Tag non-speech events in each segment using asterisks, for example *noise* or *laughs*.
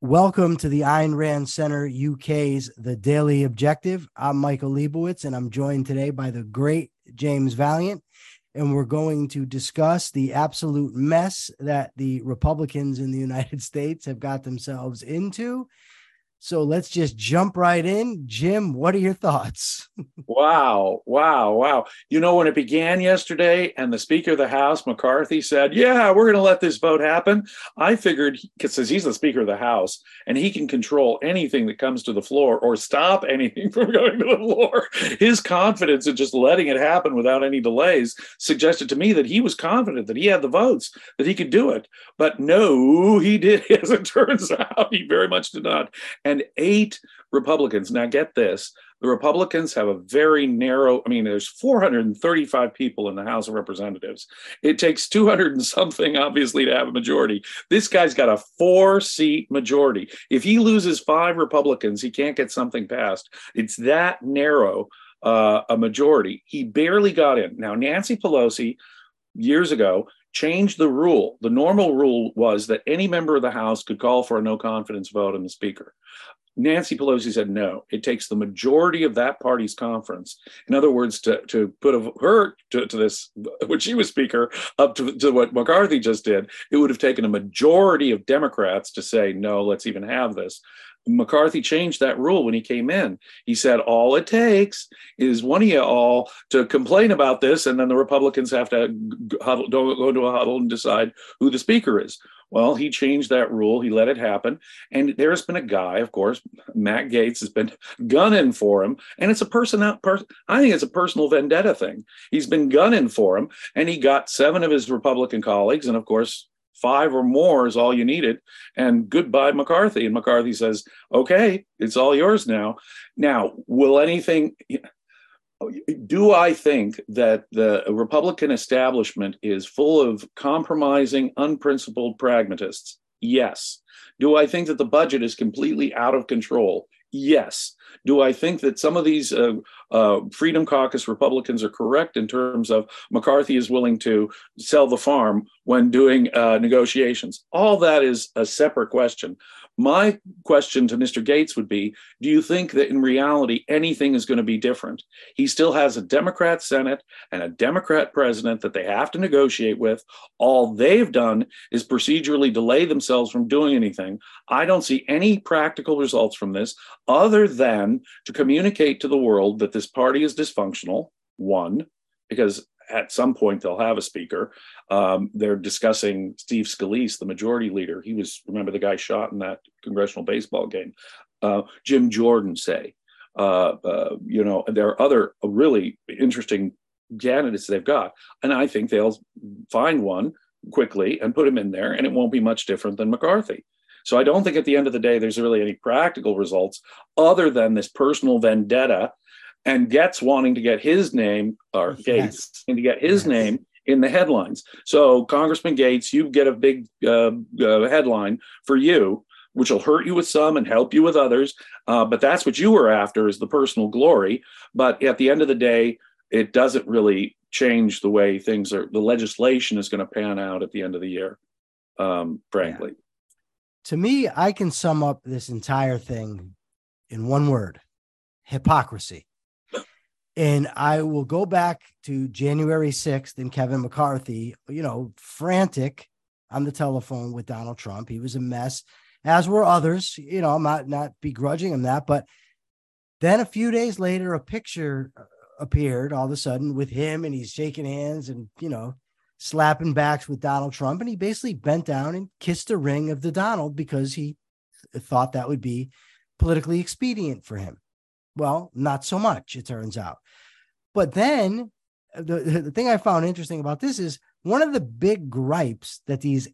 Welcome to the Ayn Rand Center UK's The Daily Objective. I'm Michael Lebowitz, and I'm joined today by the great James Valliant. And we're going to discuss the absolute mess that the Republicans in the United *laughs* States have got themselves into so let's just jump right in. Jim, what are your thoughts? wow, wow, wow. You know, when it began yesterday and the Speaker of the House, McCarthy, said, Yeah, we're going to let this vote happen, I figured, because he's the Speaker of the House and he can control anything that comes to the floor or stop anything *laughs* from going to the floor, his confidence in just letting it happen without any delays suggested to me that he was confident that he had the votes, that he could do it. But no, he did, *laughs* as it turns out, he very much did not and eight Republicans. Now, get this the Republicans have a very narrow, I mean, there's 435 people in the House of Representatives. It takes 200 and something, obviously, to have a majority. This guy's got a four seat majority. If he loses five Republicans, he can't get something passed. It's that narrow uh, a majority. He barely got in. Now, Nancy Pelosi, years ago, changed the rule. The normal rule was that any member of the House could call for a no confidence vote on the Speaker. Nancy Pelosi said no. It takes the majority of that party's conference. In other words, to, to put a, her to, to, this, when she was Speaker, up to, to what McCarthy just did, it would have taken a majority of Democrats to say, no, let's even have this. McCarthy changed that rule when he came in. He said all it takes is one of you all to complain about this, and then the Republicans have to huddle, go to a huddle and decide who the speaker is. Well, he changed that rule. He let it happen. And there's been a guy, of course, Matt Gaetz has been *laughs* gunning for him. And it's a person out, per, I think it's a personal vendetta thing. He's been gunning for him. And he got seven of his Republican colleagues. And of course, five or more is all you needed. And goodbye, McCarthy. And McCarthy says, okay, it's all yours now. Now, will anything, do I think that the Republican establishment is full of compromising, unprincipled pragmatists? Yes. Do I think that the budget is completely out of control? Yes. Do I think that some of these uh, uh, Freedom Caucus Republicans are correct in terms of McCarthy is willing to sell the farm when doing uh, negotiations? All that is a separate question. My question to Mr. Gaetz would be Do you think that in reality anything is going to be different? He still has a Democrat Senate and a Democrat president that they have to negotiate with. All they've done is procedurally delay themselves from doing anything. I don't see any practical results from this other than to communicate to the world that this party is dysfunctional, one, because at some point they'll have a speaker. Um, they're discussing Steve Scalise, the majority leader. He was, remember, the guy shot in that congressional baseball game. Uh, Jim Jordan, say. Uh, uh, you know, there are other really interesting candidates they've got. And I think they'll find one quickly and put him in there, and it won't be much different than McCarthy. So I don't think at the end of the day there's really any practical results other than this personal vendetta and Gaetz wanting to get his name or yes. Gaetz and to get his yes. name in the headlines. So Congressman Gaetz, you get a big uh, uh, headline for you, which will hurt you with some and help you with others. Uh, but that's what you were after is the personal glory. But at the end of the day, it doesn't really change the way things are. The legislation is going to pan out at the end of the year, um, frankly. Yeah. To me, I can sum up this entire thing in one word hypocrisy. And I will go back to January 6th and Kevin McCarthy, you know, frantic on the telephone with Donald Trump. He was a mess, as were others. You know, I'm not not begrudging him that, but then a few days later, a picture uh, appeared all of a sudden with him, and he's shaking hands and you know, slapping backs with Donald Trump, and he basically bent down and kissed the ring of the Donald because he thought that would be politically expedient for him. Well, not so much, it turns out. But then uh, the, *laughs* the thing I found interesting about this is one of the big gripes that these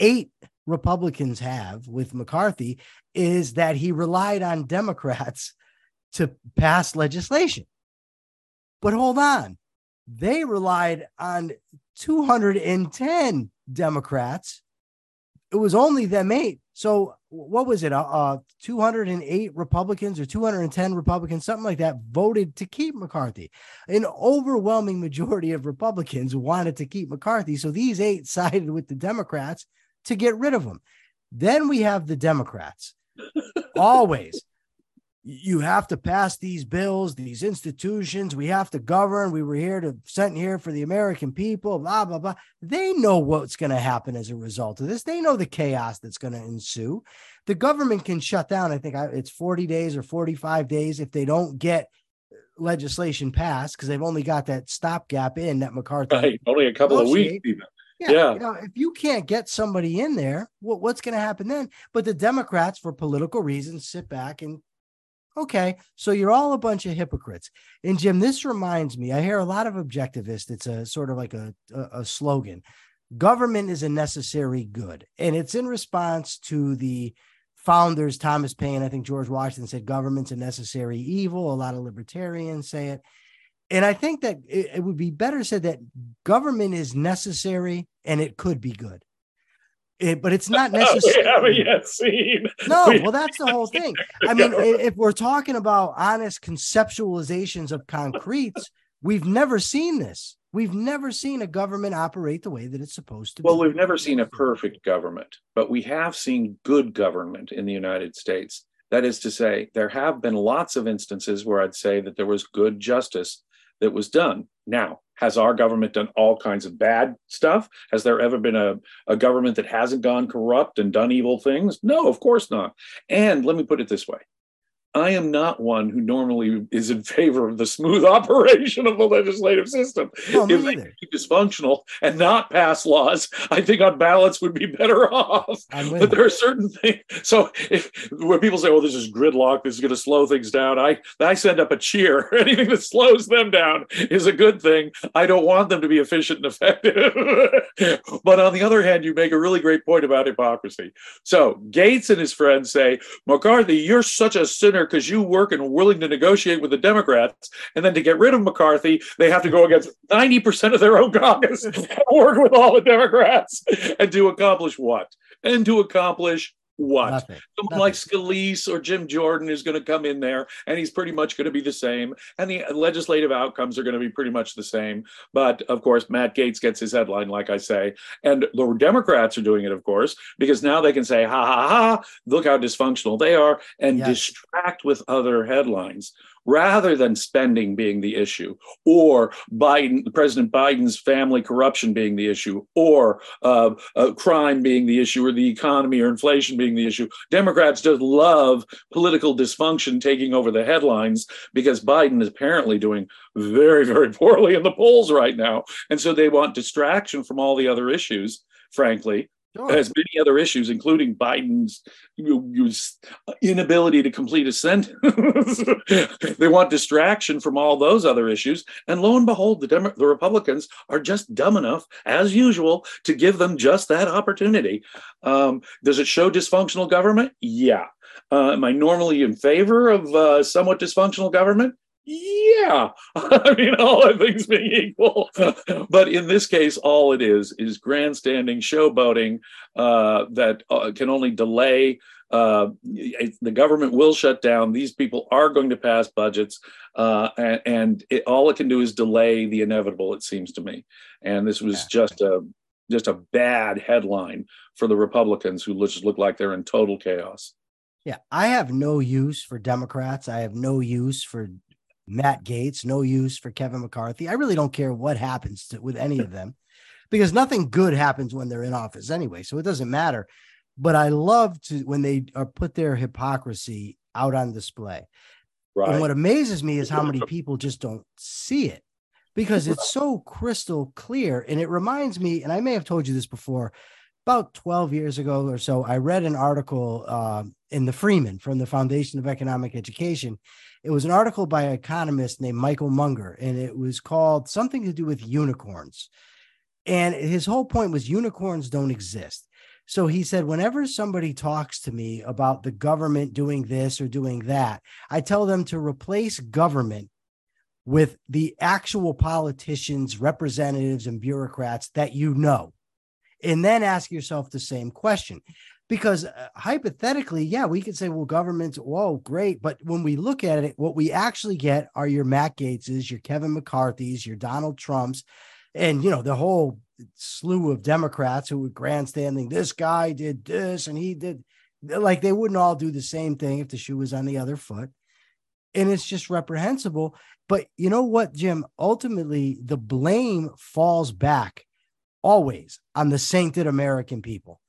eight Republicans have with McCarthy is that he relied on Democrats *laughs* to pass legislation. But hold on, they relied on 210 Democrats. It was only them eight. So what was it? Uh, uh, 208 Republicans or 210 Republicans, something like that, voted to keep McCarthy. An overwhelming majority of Republicans wanted to keep McCarthy. So these eight *laughs* sided with the Democrats to get rid of him. Then we have the Democrats. Always. You have to pass these bills, these institutions. We have to govern. We were here to sent here for the American people, blah, blah, blah. They know what's going to happen as a result of this. They know the chaos that's going to ensue. The government can shut down. I think it's 40 days or 45 days if they don't get legislation passed because they've only got that stopgap in that McCarthy. Right. Only a couple of weeks even. Yeah, yeah. You know, if you can't get somebody in there, what, what's going to happen then? But the Democrats, for political reasons, sit back and okay. So you're all a bunch of hypocrites. And Jim, this reminds me. I hear a lot of objectivists. It's a sort of like a, a, a slogan. Government is a necessary good, and it's in response to the founders, Thomas Paine. I think George Washington said government's a necessary evil. A lot of libertarians say it and I think that it, it, would be better said that government is necessary and it could be good. It, but it's *laughs* oh, not necessary. we haven't yet seen. No, well, that's the whole thing. I mean, *laughs* if we're talking about honest conceptualizations of concretes, we've never seen this. We've never seen a government operate the way that it's supposed to. Well, we've never seen a perfect government, but we have seen good government in the United States. That is to say, there have been lots of instances where I'd say that there was good justice that was done. Now, has our government done all kinds of bad stuff? Has there ever been a, a government that hasn't gone corrupt and done evil things? No, of course not. And let me put it this way I am not one who normally is in favor of the smooth *laughs* operation of the legislative system. No, if they be dysfunctional and not pass laws, I think on balance would be better *laughs* off. But there are certain things. So if when people say, "Well, this is gridlock, this is going to slow things down," I I send up a cheer. *laughs* Anything that slows them down is a good thing. I don't want them to be efficient and effective. but on the other hand, you make a really great point about hypocrisy. So Gaetz and his friends say, "McCarthy, you're such a sinner." Because you work and are willing to negotiate with the Democrats. And then to get rid of McCarthy, they have to go against 90% of their own caucus *laughs* work with all the Democrats. And to accomplish what? And to accomplish what? Nothing. Someone Nothing. like Scalise or Jim Jordan is going to come in there and he's pretty much going to be the same. And the legislative outcomes are going to be pretty much the same. But of course, Matt Gaetz gets his headline, like I say. And the Democrats are doing it, of course, because now they can say, ha ha ha, look how dysfunctional they are, and yes. distract with other headlines rather than spending being the issue, or Biden, President Biden's family corruption being the issue, or uh, uh, crime being the issue, or the economy or inflation being the issue. Democrats just love political dysfunction taking over the headlines because Biden is apparently doing very, very *laughs* poorly in the polls right now. And so they want distraction from all the other issues, frankly, Sure. Has many other issues, including Biden's inability to complete a sentence. *laughs* they want distraction from all those other issues, and lo and behold, the Demo- the Republicans are just dumb enough, as usual, to give them just that opportunity. Um, does it show dysfunctional government? Yeah. Uh, am I normally in favor of uh, somewhat dysfunctional government? Yeah. *laughs* I mean all things being equal. *laughs* But in this case all it is is grandstanding showboating uh, that uh, can only delay uh, the government will shut down. These people are going to pass budgets uh, and, and it, all it can do is delay the inevitable it seems to me. And this was just a just a bad headline for the republicans who just look like they're in total chaos. Yeah, I have no use for Democrats. I have no use for Matt Gaetz, no use for Kevin McCarthy. I really don't care what happens to, with any of them because nothing good happens when they're in office anyway. So it doesn't matter. But I love to when they are put their hypocrisy out on display. Right. And what amazes me is how many *laughs* people just don't see it because it's so crystal clear. And it reminds me, and I may have told you this before, about 12 years ago or so, I read an article uh, in the Freeman from the Foundation of Economic Education. It was an article by an economist named Michael Munger, and it was called something to do with unicorns. And his whole point was unicorns don't exist. So he said, whenever somebody talks to me about the government doing this or doing that, I tell them to replace government with the actual politicians, representatives, and bureaucrats that you know and then ask yourself the same question because uh, hypothetically yeah we could say well government's whoa great but when we look at it what we actually get are your matt gaetz's your kevin mccarthy's your donald trumps and you know the whole slew of Democrats who were grandstanding. This guy did this, and he did like they wouldn't all do the same thing if the shoe was on the other foot. And it's just reprehensible. But you know what, Jim? Ultimately, the blame falls back always on the sainted American people.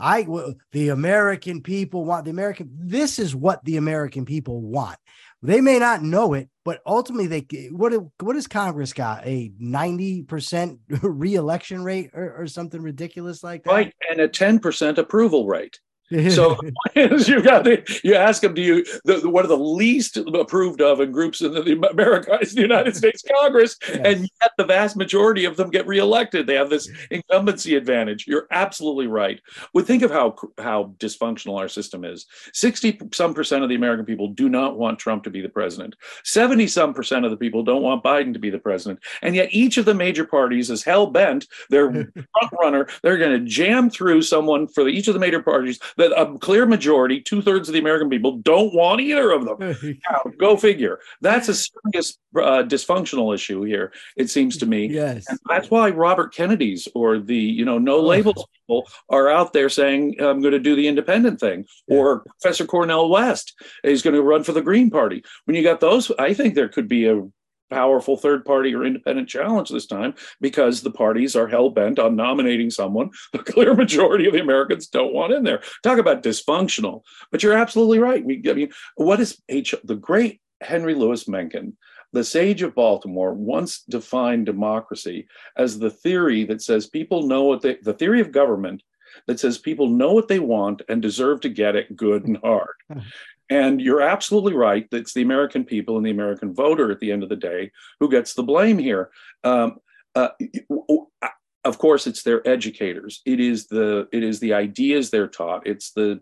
I the American people want the American. This is what the American people want. They may not know it, but ultimately, they what what does Congress got a ninety percent *laughs* reelection rate or, or something ridiculous like that? Right, and a ten percent approval rate so *laughs* *laughs* you got the, you ask them, do you the, the, one of the least approved of in groups in the, the America is *laughs* the United States Congress, yes. and yet the vast majority of them get reelected. They have this incumbency advantage. You're absolutely right. But think of how how dysfunctional our system is. Sixty some percent of the American people do not want Trump to be the president. Seventy some percent of the people don't want Biden to be the president, and yet each of the major parties is hell bent. They're front runner. They're going to jam through someone for each of the major parties that a clear majority, two thirds of the American people, don't want either of them. *laughs* now, go figure. That's a serious uh, dysfunctional issue here. It seems to me. Yes, and that's why Robert Kennedy's or the you know no labels people are out there saying I'm going to do the independent thing, yeah. or Professor Cornel West is going to run for the Green Party. When you got those, I think there could be a powerful third party or independent challenge this time because the parties are hell bent on nominating someone *laughs* the clear majority of the Americans don't want in there. Talk about dysfunctional. But you're absolutely right. I mean, what is H? The great Henry Louis Mencken, the sage of Baltimore, once defined democracy as the theory that says people know what they, the theory of government that says people know what they want and deserve to get it good and hard. *laughs* And you're absolutely right. It's the American people and the American voter at the end of the day who gets the blame here. Um, uh, of course, it's their educators. It is the it is the ideas they're taught. It's the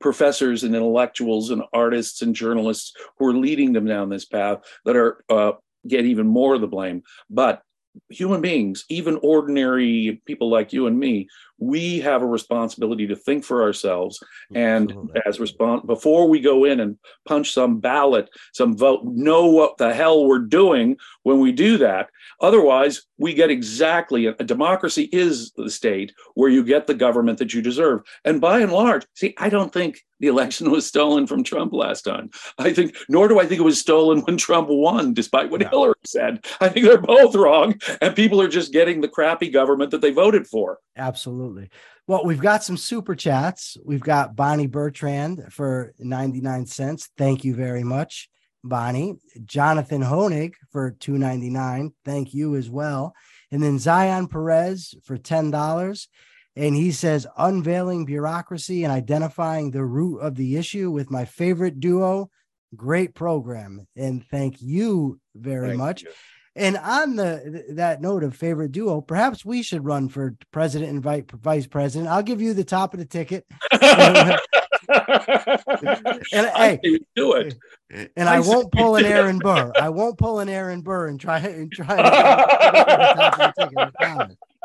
professors and intellectuals and artists and journalists who are leading them down this path that are uh, get even more of the blame. But human beings, even ordinary people like you and me, we have a responsibility to think for ourselves mm-hmm. and Absolutely. as response before we go in and punch some ballot, some vote, know what the hell we're doing when we do that. Otherwise, we get exactly a, a democracy is the state where you get the government that you deserve. And by and large, see, I don't think the election was stolen from Trump last time. I think, nor do I think it was stolen when Trump won, despite what no. Hillary said. I think they're both wrong, and people are just getting the crappy government that they voted for. Absolutely. Well, we've got some super chats. We've got Bonnie Bertrand for 99 cents. Thank you very much, Bonnie. Jonathan Honig for 2.99. Thank you as well. And then Zion Perez for $10. And he says, unveiling bureaucracy and identifying the root of the issue with my favorite duo. Great program. And thank you very thank much. You. And on the that note of favorite duo, perhaps we should run for president and vice president. I'll give you the top of the ticket. *laughs* and hey, do it. And I, I won't pull an Aaron Burr. I won't pull an Aaron Burr and try and try. To *laughs*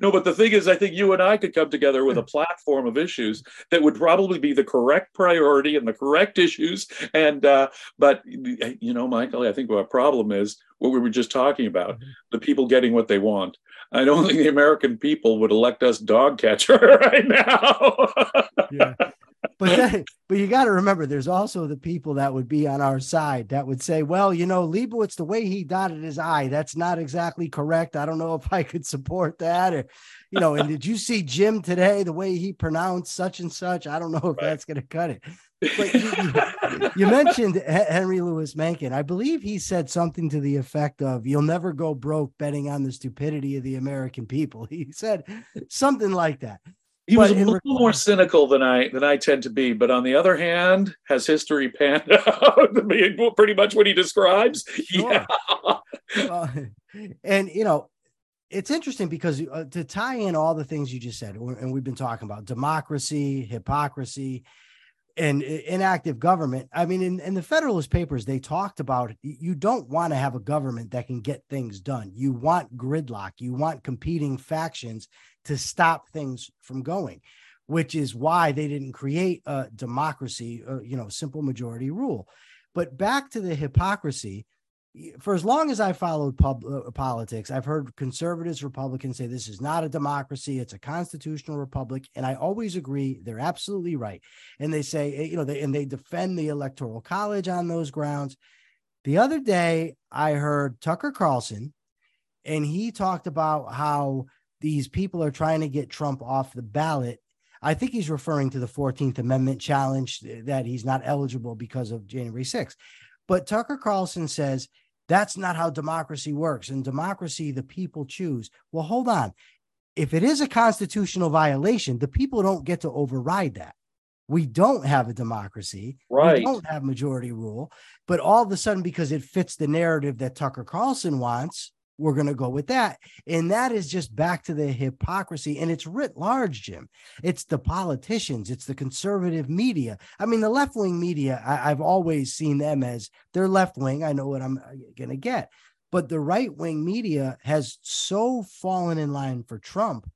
no, but the thing is, I think you and I could come together with a platform of issues that would probably be the correct priority and the correct issues. And uh, but you know, Michael, I think our problem is what we were just talking about: mm-hmm. the people getting what they want. I don't think the American people would elect us dog catcher *laughs* right now. yeah but then, but you got to remember, there's also the people that would be on our side that would say, "Well, you know, Leibowitz, the way he dotted his I, that's not exactly correct. I don't know if I could support that." Or, you know, and did you see Jim today? The way he pronounced such and such, I don't know if right. that's going to cut it. But you, you, mentioned Henry Louis Mencken. I believe he said something to the effect of, "You'll never go broke betting on the stupidity of the American people." *laughs* He said something like that. He was a little more cynical than I than I tend to be, but on the other hand, has history panned *laughs* out to be pretty much what he describes? Sure. Yeah. Uh, and you know, it's interesting because uh, to tie in all the things you just said, and we've been talking about democracy, hypocrisy, and inactive government. I mean, in, in the Federalist Papers, they talked about you don't want to have a government that can get things done. You want gridlock. You want competing factions to stop things from going, which is why they didn't create a democracy, or, uh, you know, simple majority rule. But back to the hypocrisy, for as long as I followed pub, uh, politics, I've heard conservatives, Republicans say this is not a democracy, it's a constitutional republic. And I always agree. They're absolutely right. And they say, eh, you know, they, and they defend the electoral college on those grounds. The other day, I heard Tucker Carlson, and he talked about how these people are trying to get Trump off the ballot. I think he's referring to the 14th Amendment challenge that he's not eligible because of January 6th. But Tucker Carlson says that's not how democracy works. In democracy, the people choose. Well, hold on. If it is a constitutional violation, the people don't get to override that. We don't have a democracy. Right. We don't have majority rule. But all of a sudden, because it fits the narrative that Tucker Carlson wants, we're going to go with that. And that is just back to the hypocrisy. And it's writ large, Jim. It's the politicians, it's the conservative media. I mean, the left wing media, I, have always seen them as they're left wing. I know what I'm uh, going to get. But the right wing media has so fallen in line for Trump.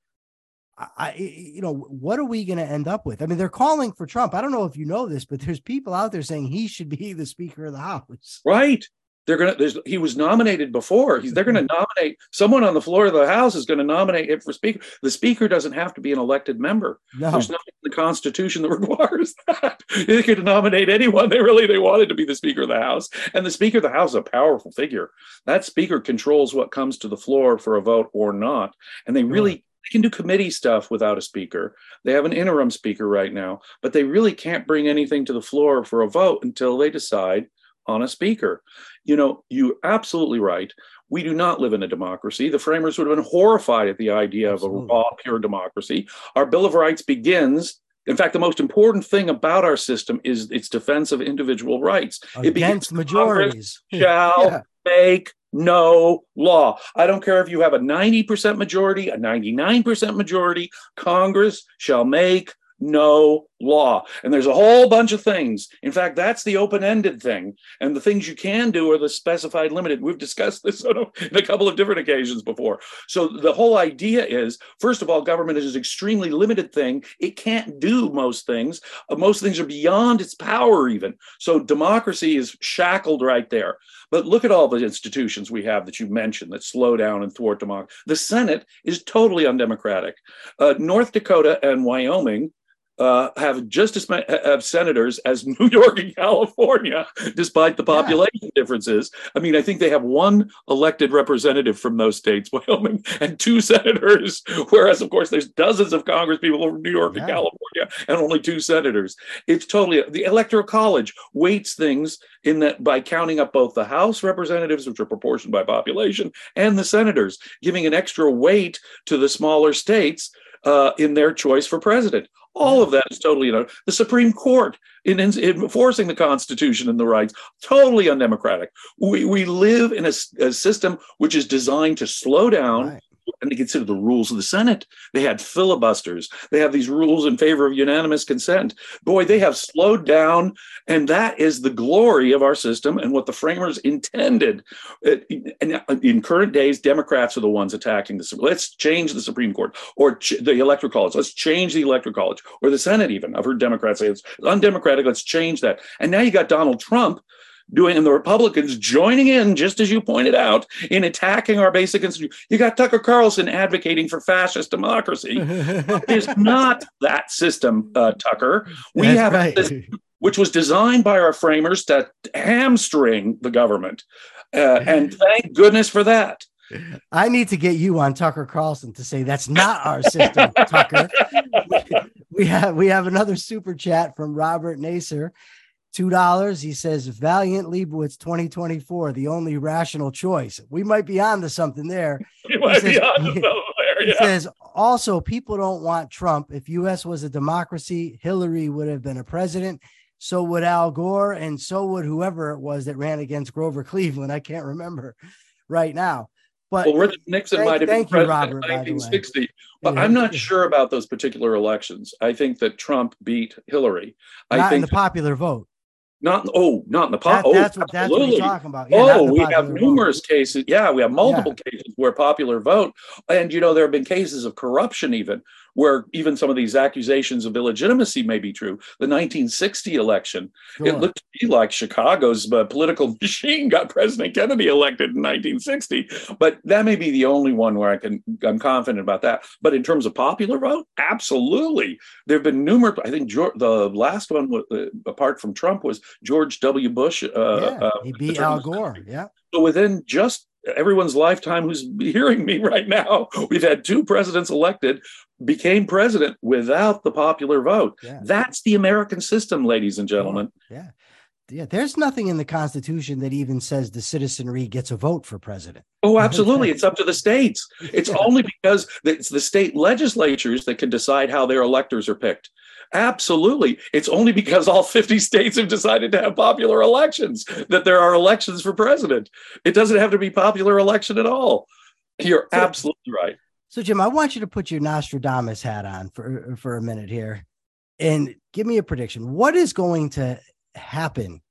I, you know, what are we going to end up with? I mean, they're calling for Trump. I don't know if you know this, but there's people out there saying he should be *laughs* the Speaker of the House. Right they're going to he was nominated before He's, they're going to mm-hmm. nominate someone on the floor of the house is going to nominate it for speaker the speaker doesn't have to be an elected member no. there's nothing in the constitution that *laughs* requires that they could nominate anyone they really they wanted to be the speaker of the house and the speaker of the house is a powerful figure that speaker controls what comes to the floor for a vote or not and they really they can do committee stuff without a speaker. They have an interim speaker right now, but they really can't bring anything to the floor for a vote until they decide on a speaker. You know, you're absolutely right. We do not live in a democracy. The framers would have been horrified at the idea Absolutely. of a raw, pure democracy. Our Bill of Rights begins. In fact, the most important thing about our system is its defense of individual rights. Against majorities. Hmm. shall yeah. make no law. I don't care if you have a 90% majority, a 99% majority, Congress shall make no law. And there's a whole bunch of things. In fact, that's the open ended thing. And the things you can do are the specified limited. We've discussed this *laughs* on a, couple of different occasions before. So the whole idea is first of all, government is an extremely limited thing. It can't do most things. Uh, most things are beyond its power, even. So democracy is shackled right there. But look at all the institutions we have that you mentioned that slow down and thwart democracy. The Senate is totally undemocratic. Uh, North Dakota and Wyoming uh, have just as many have senators as *laughs* New York and California, despite the population yeah. differences. I mean, I think they have one elected representative from those states, *laughs* Wyoming, and two senators, whereas, of course, there's dozens of Congress people from New York yeah. and California, and only two senators. It's totally the Electoral College weights things in that by counting up both the House representatives, which are proportioned by population, and the senators, giving an extra weight to the smaller states uh, in their choice for president. All of that is totally, you know, the Supreme Court in, in, enforcing the Constitution and the rights, totally undemocratic. We, we live in a, a system which is designed to slow down right and to consider the rules of the Senate. They had filibusters. They have these rules in favor of unanimous consent. Boy, they have slowed down, and that is the glory of our system and what the framers intended. And in current days, Democrats are the ones attacking the this. Let's change the Supreme Court or the Electoral College. Let's change the Electoral College or the Senate. Even I've heard Democrats say it's undemocratic. Let's change that. And now you got Donald Trump doing, and the Republicans joining in, just as you pointed out, in attacking our basic institution. You got Tucker Carlson advocating for fascist democracy. *laughs* it's not that system, uh, Tucker. We That's have right. this, which was designed by our framers to hamstring the government. Uh, and thank goodness for that. I need to get you on Tucker Carlson to say that's not our system, Tucker. *laughs* We have we have another super chat from Robert Naser. Two dollars. He says Valliant Leibowitz 2024, the only rational choice. We might be on to something there. *laughs* We might says, be on to something there. Yeah. He says also people don't want Trump. If US was a democracy, Hillary would have been a president. So would Al Gore, and so would whoever it was that ran against Grover Cleveland. I can't remember right now. But well, Richard Nixon thank, might have been president Robert, in 1960, but yeah. I'm not sure about those particular elections. I think that Trump beat Hillary. Not I think in the popular vote. Not oh, not in the pop. That- oh, that's what that's what he's talking about. Yeah, oh, we have popular vote. numerous cases. Yeah, we have multiple cases where popular vote, and you know there have been cases of corruption even where even some of these accusations of illegitimacy may be true. The 1960 election, Sure. it looked to me like Chicago's uh, political *laughs* machine got President Kennedy elected in 1960. But that may be the only one where I can I'm confident about that. But in terms of popular vote, absolutely, there have been numerous. I think George, the last one, wa- uh, apart from Trump, was George W. Bush. Uh, yeah, uh, he beat Al Gore. Yeah. so within just everyone's lifetime who's *laughs* hearing me right now, we've had two presidents elected, became president without the popular vote. Yeah. That's the American system, ladies and gentlemen. Yeah. Yeah. There's nothing in the Constitution that even says the citizenry gets a vote for president. Oh, absolutely. It's up to the states. It's Yeah. only because it's the state legislatures that can decide how their electors are picked. Absolutely. It's only because all 50 states have decided to have popular elections that there are elections for president. It doesn't have to be popular election at all. You're So- absolutely right. So, Jim, I want you to put your Nostradamus hat on for for a minute here, and give me a prediction. What is going to happen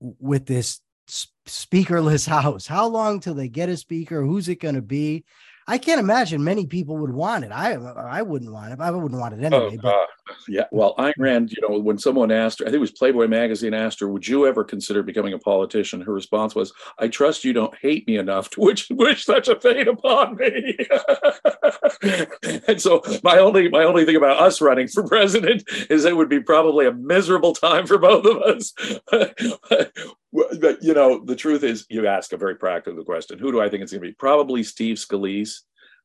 with this speakerless *laughs* house? How long till they get a speaker? Who's it going to be? I can't imagine many people would want it. I I wouldn't want it. I wouldn't want it anyway. Oh, but uh, yeah. Well, Ayn Rand, you know, when someone asked her, I think it was Playboy magazine asked her, Would you ever consider becoming a politician? Her response was, I trust you don't hate me enough to wish, *laughs* wish such a fate upon me. *laughs* and so my only my only thing about us running for president is it would be probably a miserable time for both of us. But you know, the truth is you ask a very practical question. Who do I think it's gonna be? Probably Steve Scalise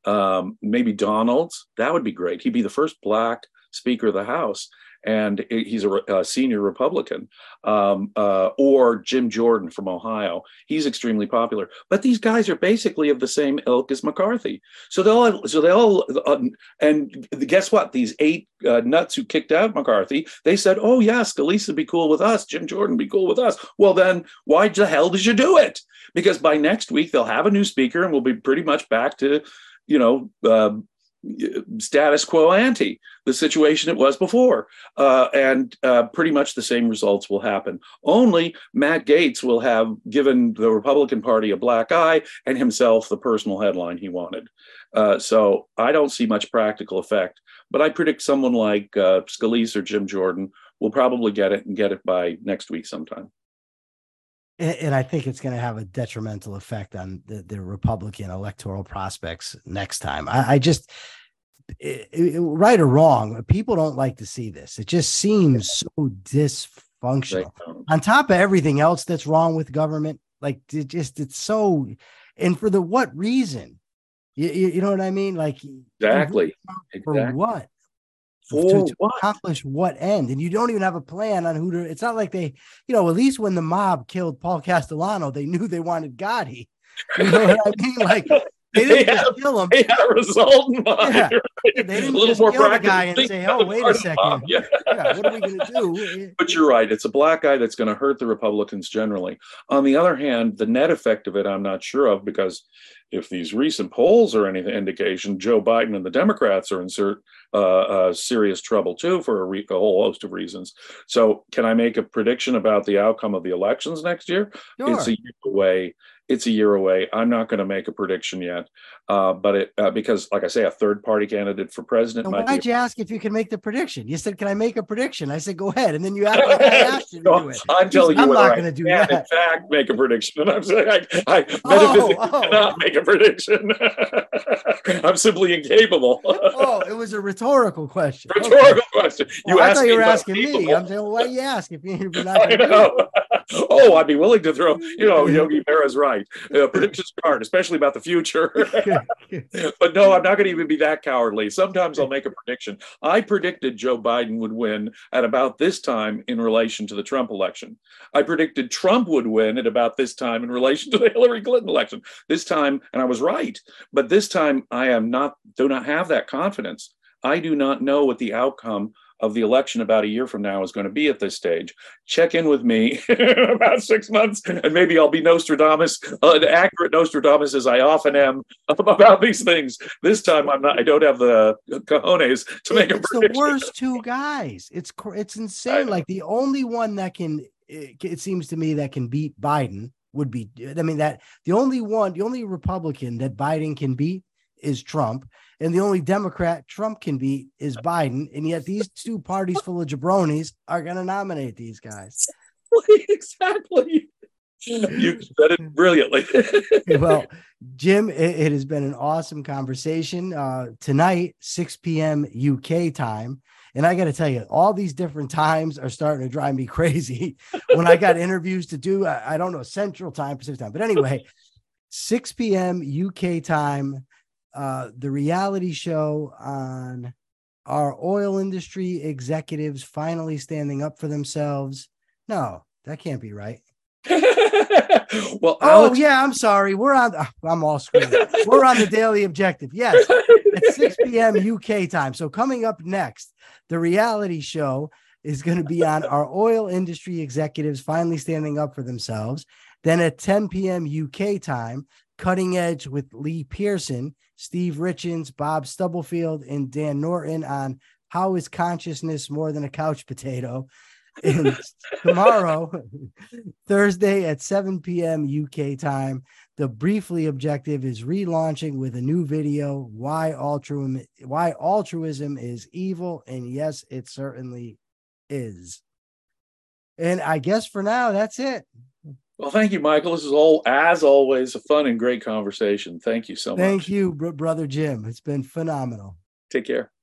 um, maybe Donalds. That would be great. He'd be the first black Speaker of the House, and he's a, a senior Republican. Um, uh, or Jim Jordan from Ohio. He's extremely popular. But these guys are basically of the same ilk as McCarthy. So they all. So they all. Uh, and guess what? These eight uh, nuts who kicked out McCarthy, they said, "Oh yeah, Scalise would be cool with us. Jim Jordan be cool with us." Well, then why the hell did you do it? Because by next week they'll have a new speaker, and we'll be pretty much back to you know, uh, status quo ante, the situation it was before. Uh, and uh, pretty much the same results will happen. Only Matt Gaetz will have given the Republican Party a black eye and himself the personal headline he wanted. Uh, so I don't see much practical effect, but I predict someone like uh, Scalise or Jim Jordan will probably get it and get it by next week sometime. And, and I think it's going to have a detrimental effect on the, the Republican electoral prospects next time. I, I just, it- it- right or wrong, people don't like to see this. It just seems so dysfunctional. Don't. On top of everything else that's wrong with government, like it just it's so, and for the what reason? You, you, you know what I mean? Like Exactly. for exactly. what? For to, to accomplish what end? And you don't even have a plan on who to. It's not like they, you know, at least when the mob killed Paul Castellano, they knew they wanted Gotti. *laughs* You know what I mean? Like they They didn't *laughs* had, just kill him. they had a result in mind. Yeah. right? They didn't a little more kill guy and say, "Oh, wait a part of the second. Yeah. Yeah, what are we gonna do? *laughs* But you're right. It's a black guy that's going to hurt the Republicans generally. On the other hand, the net effect of it, I'm not sure of because if these recent polls are any indication, Joe Biden and the Democrats are in ser- uh, uh, serious trouble too for a, re- a whole host of reasons. So, can I make a prediction about the outcome of the elections next year? Sure. It's a year away. It's a year away. I'm not going to make a prediction yet, uh, but it uh, because, like I say, a third party candidate for president might why'd be. you ask if you can make the prediction? You said, "Can I make a prediction?" I said, "Go ahead," and then you asked, like *laughs* I asked you to No, do it. I'm telling you, I'm not going to do can, in fact, make a prediction. And *laughs* I'm saying I, I Oh, metaphysically oh. cannot make a prediction. *laughs* I'm simply incapable. Oh, it was a rhetorical question. Okay. Rhetorical question. You Well, I thought you were asking me. I'm saying, well, why you ask if you- if you're not I going do it? know. Oh, I'd be willing to throw. You know, Yogi Berra's right. Uh, predictions are hard, especially about the future. *laughs* *laughs* but no, I'm not going to even be that cowardly. Sometimes I'll make a prediction. I predicted Joe Biden would win at about this time in relation to the Trump election. I predicted Trump would win at about this time in relation to the Hillary Clinton election. This time, and I was right, but this time I am not, do not have that confidence. I do not know what the outcome of the election about a year from now is going to be at this stage. Check in with me *laughs* about six months, and maybe I'll be Nostradamus, uh, an accurate Nostradamus as I often am *laughs* about these things. This time, I'm not. I don't have the cojones to make a it's the worst two guys. It's it's insane. Like the only one that can it, it seems to me that can beat Biden would be. I mean that the only one, the only Republican that Biden can beat is Trump, and the only Democrat Trump can beat is Biden. And yet these two parties full of jabronis are going to nominate these guys. *laughs* exactly. You said it brilliantly. *laughs* well, Jim, it, it, has been an awesome conversation. Uh, tonight, 6 p.m. UK time. And I got to tell you, all these different times are starting to drive me *laughs* crazy. when I got interviews to do, I, I don't know, Central Time, Pacific Time. But anyway, 6 p.m. UK time, uh, the reality show on our oil industry executives finally standing up for themselves. No, that can't be right. *laughs* well, oh yeah, I'm sorry. We're on. Oh, *laughs* I'm all screwed. We're on the Daily Objective. Yes, at 6 *laughs* p.m. UK time. So coming up next, the reality show is going to be on our oil industry executives finally standing up for themselves. Then at 10 p.m. UK time, Cutting Edge with Lee Pearson, Steve Richins, Bob Stubblefield, and Dan Norton on how is consciousness more than a couch potato. And *laughs* tomorrow, Thursday at 7 p.m. UK time, the briefly objective is relaunching with a new video why altruism why altruism is evil and yes it certainly is and i guess for now that's it well, thank you, Michael. This is all, as always, a fun and great conversation. Thank you so much. Thank you, brother Jim. It's been phenomenal. Take care.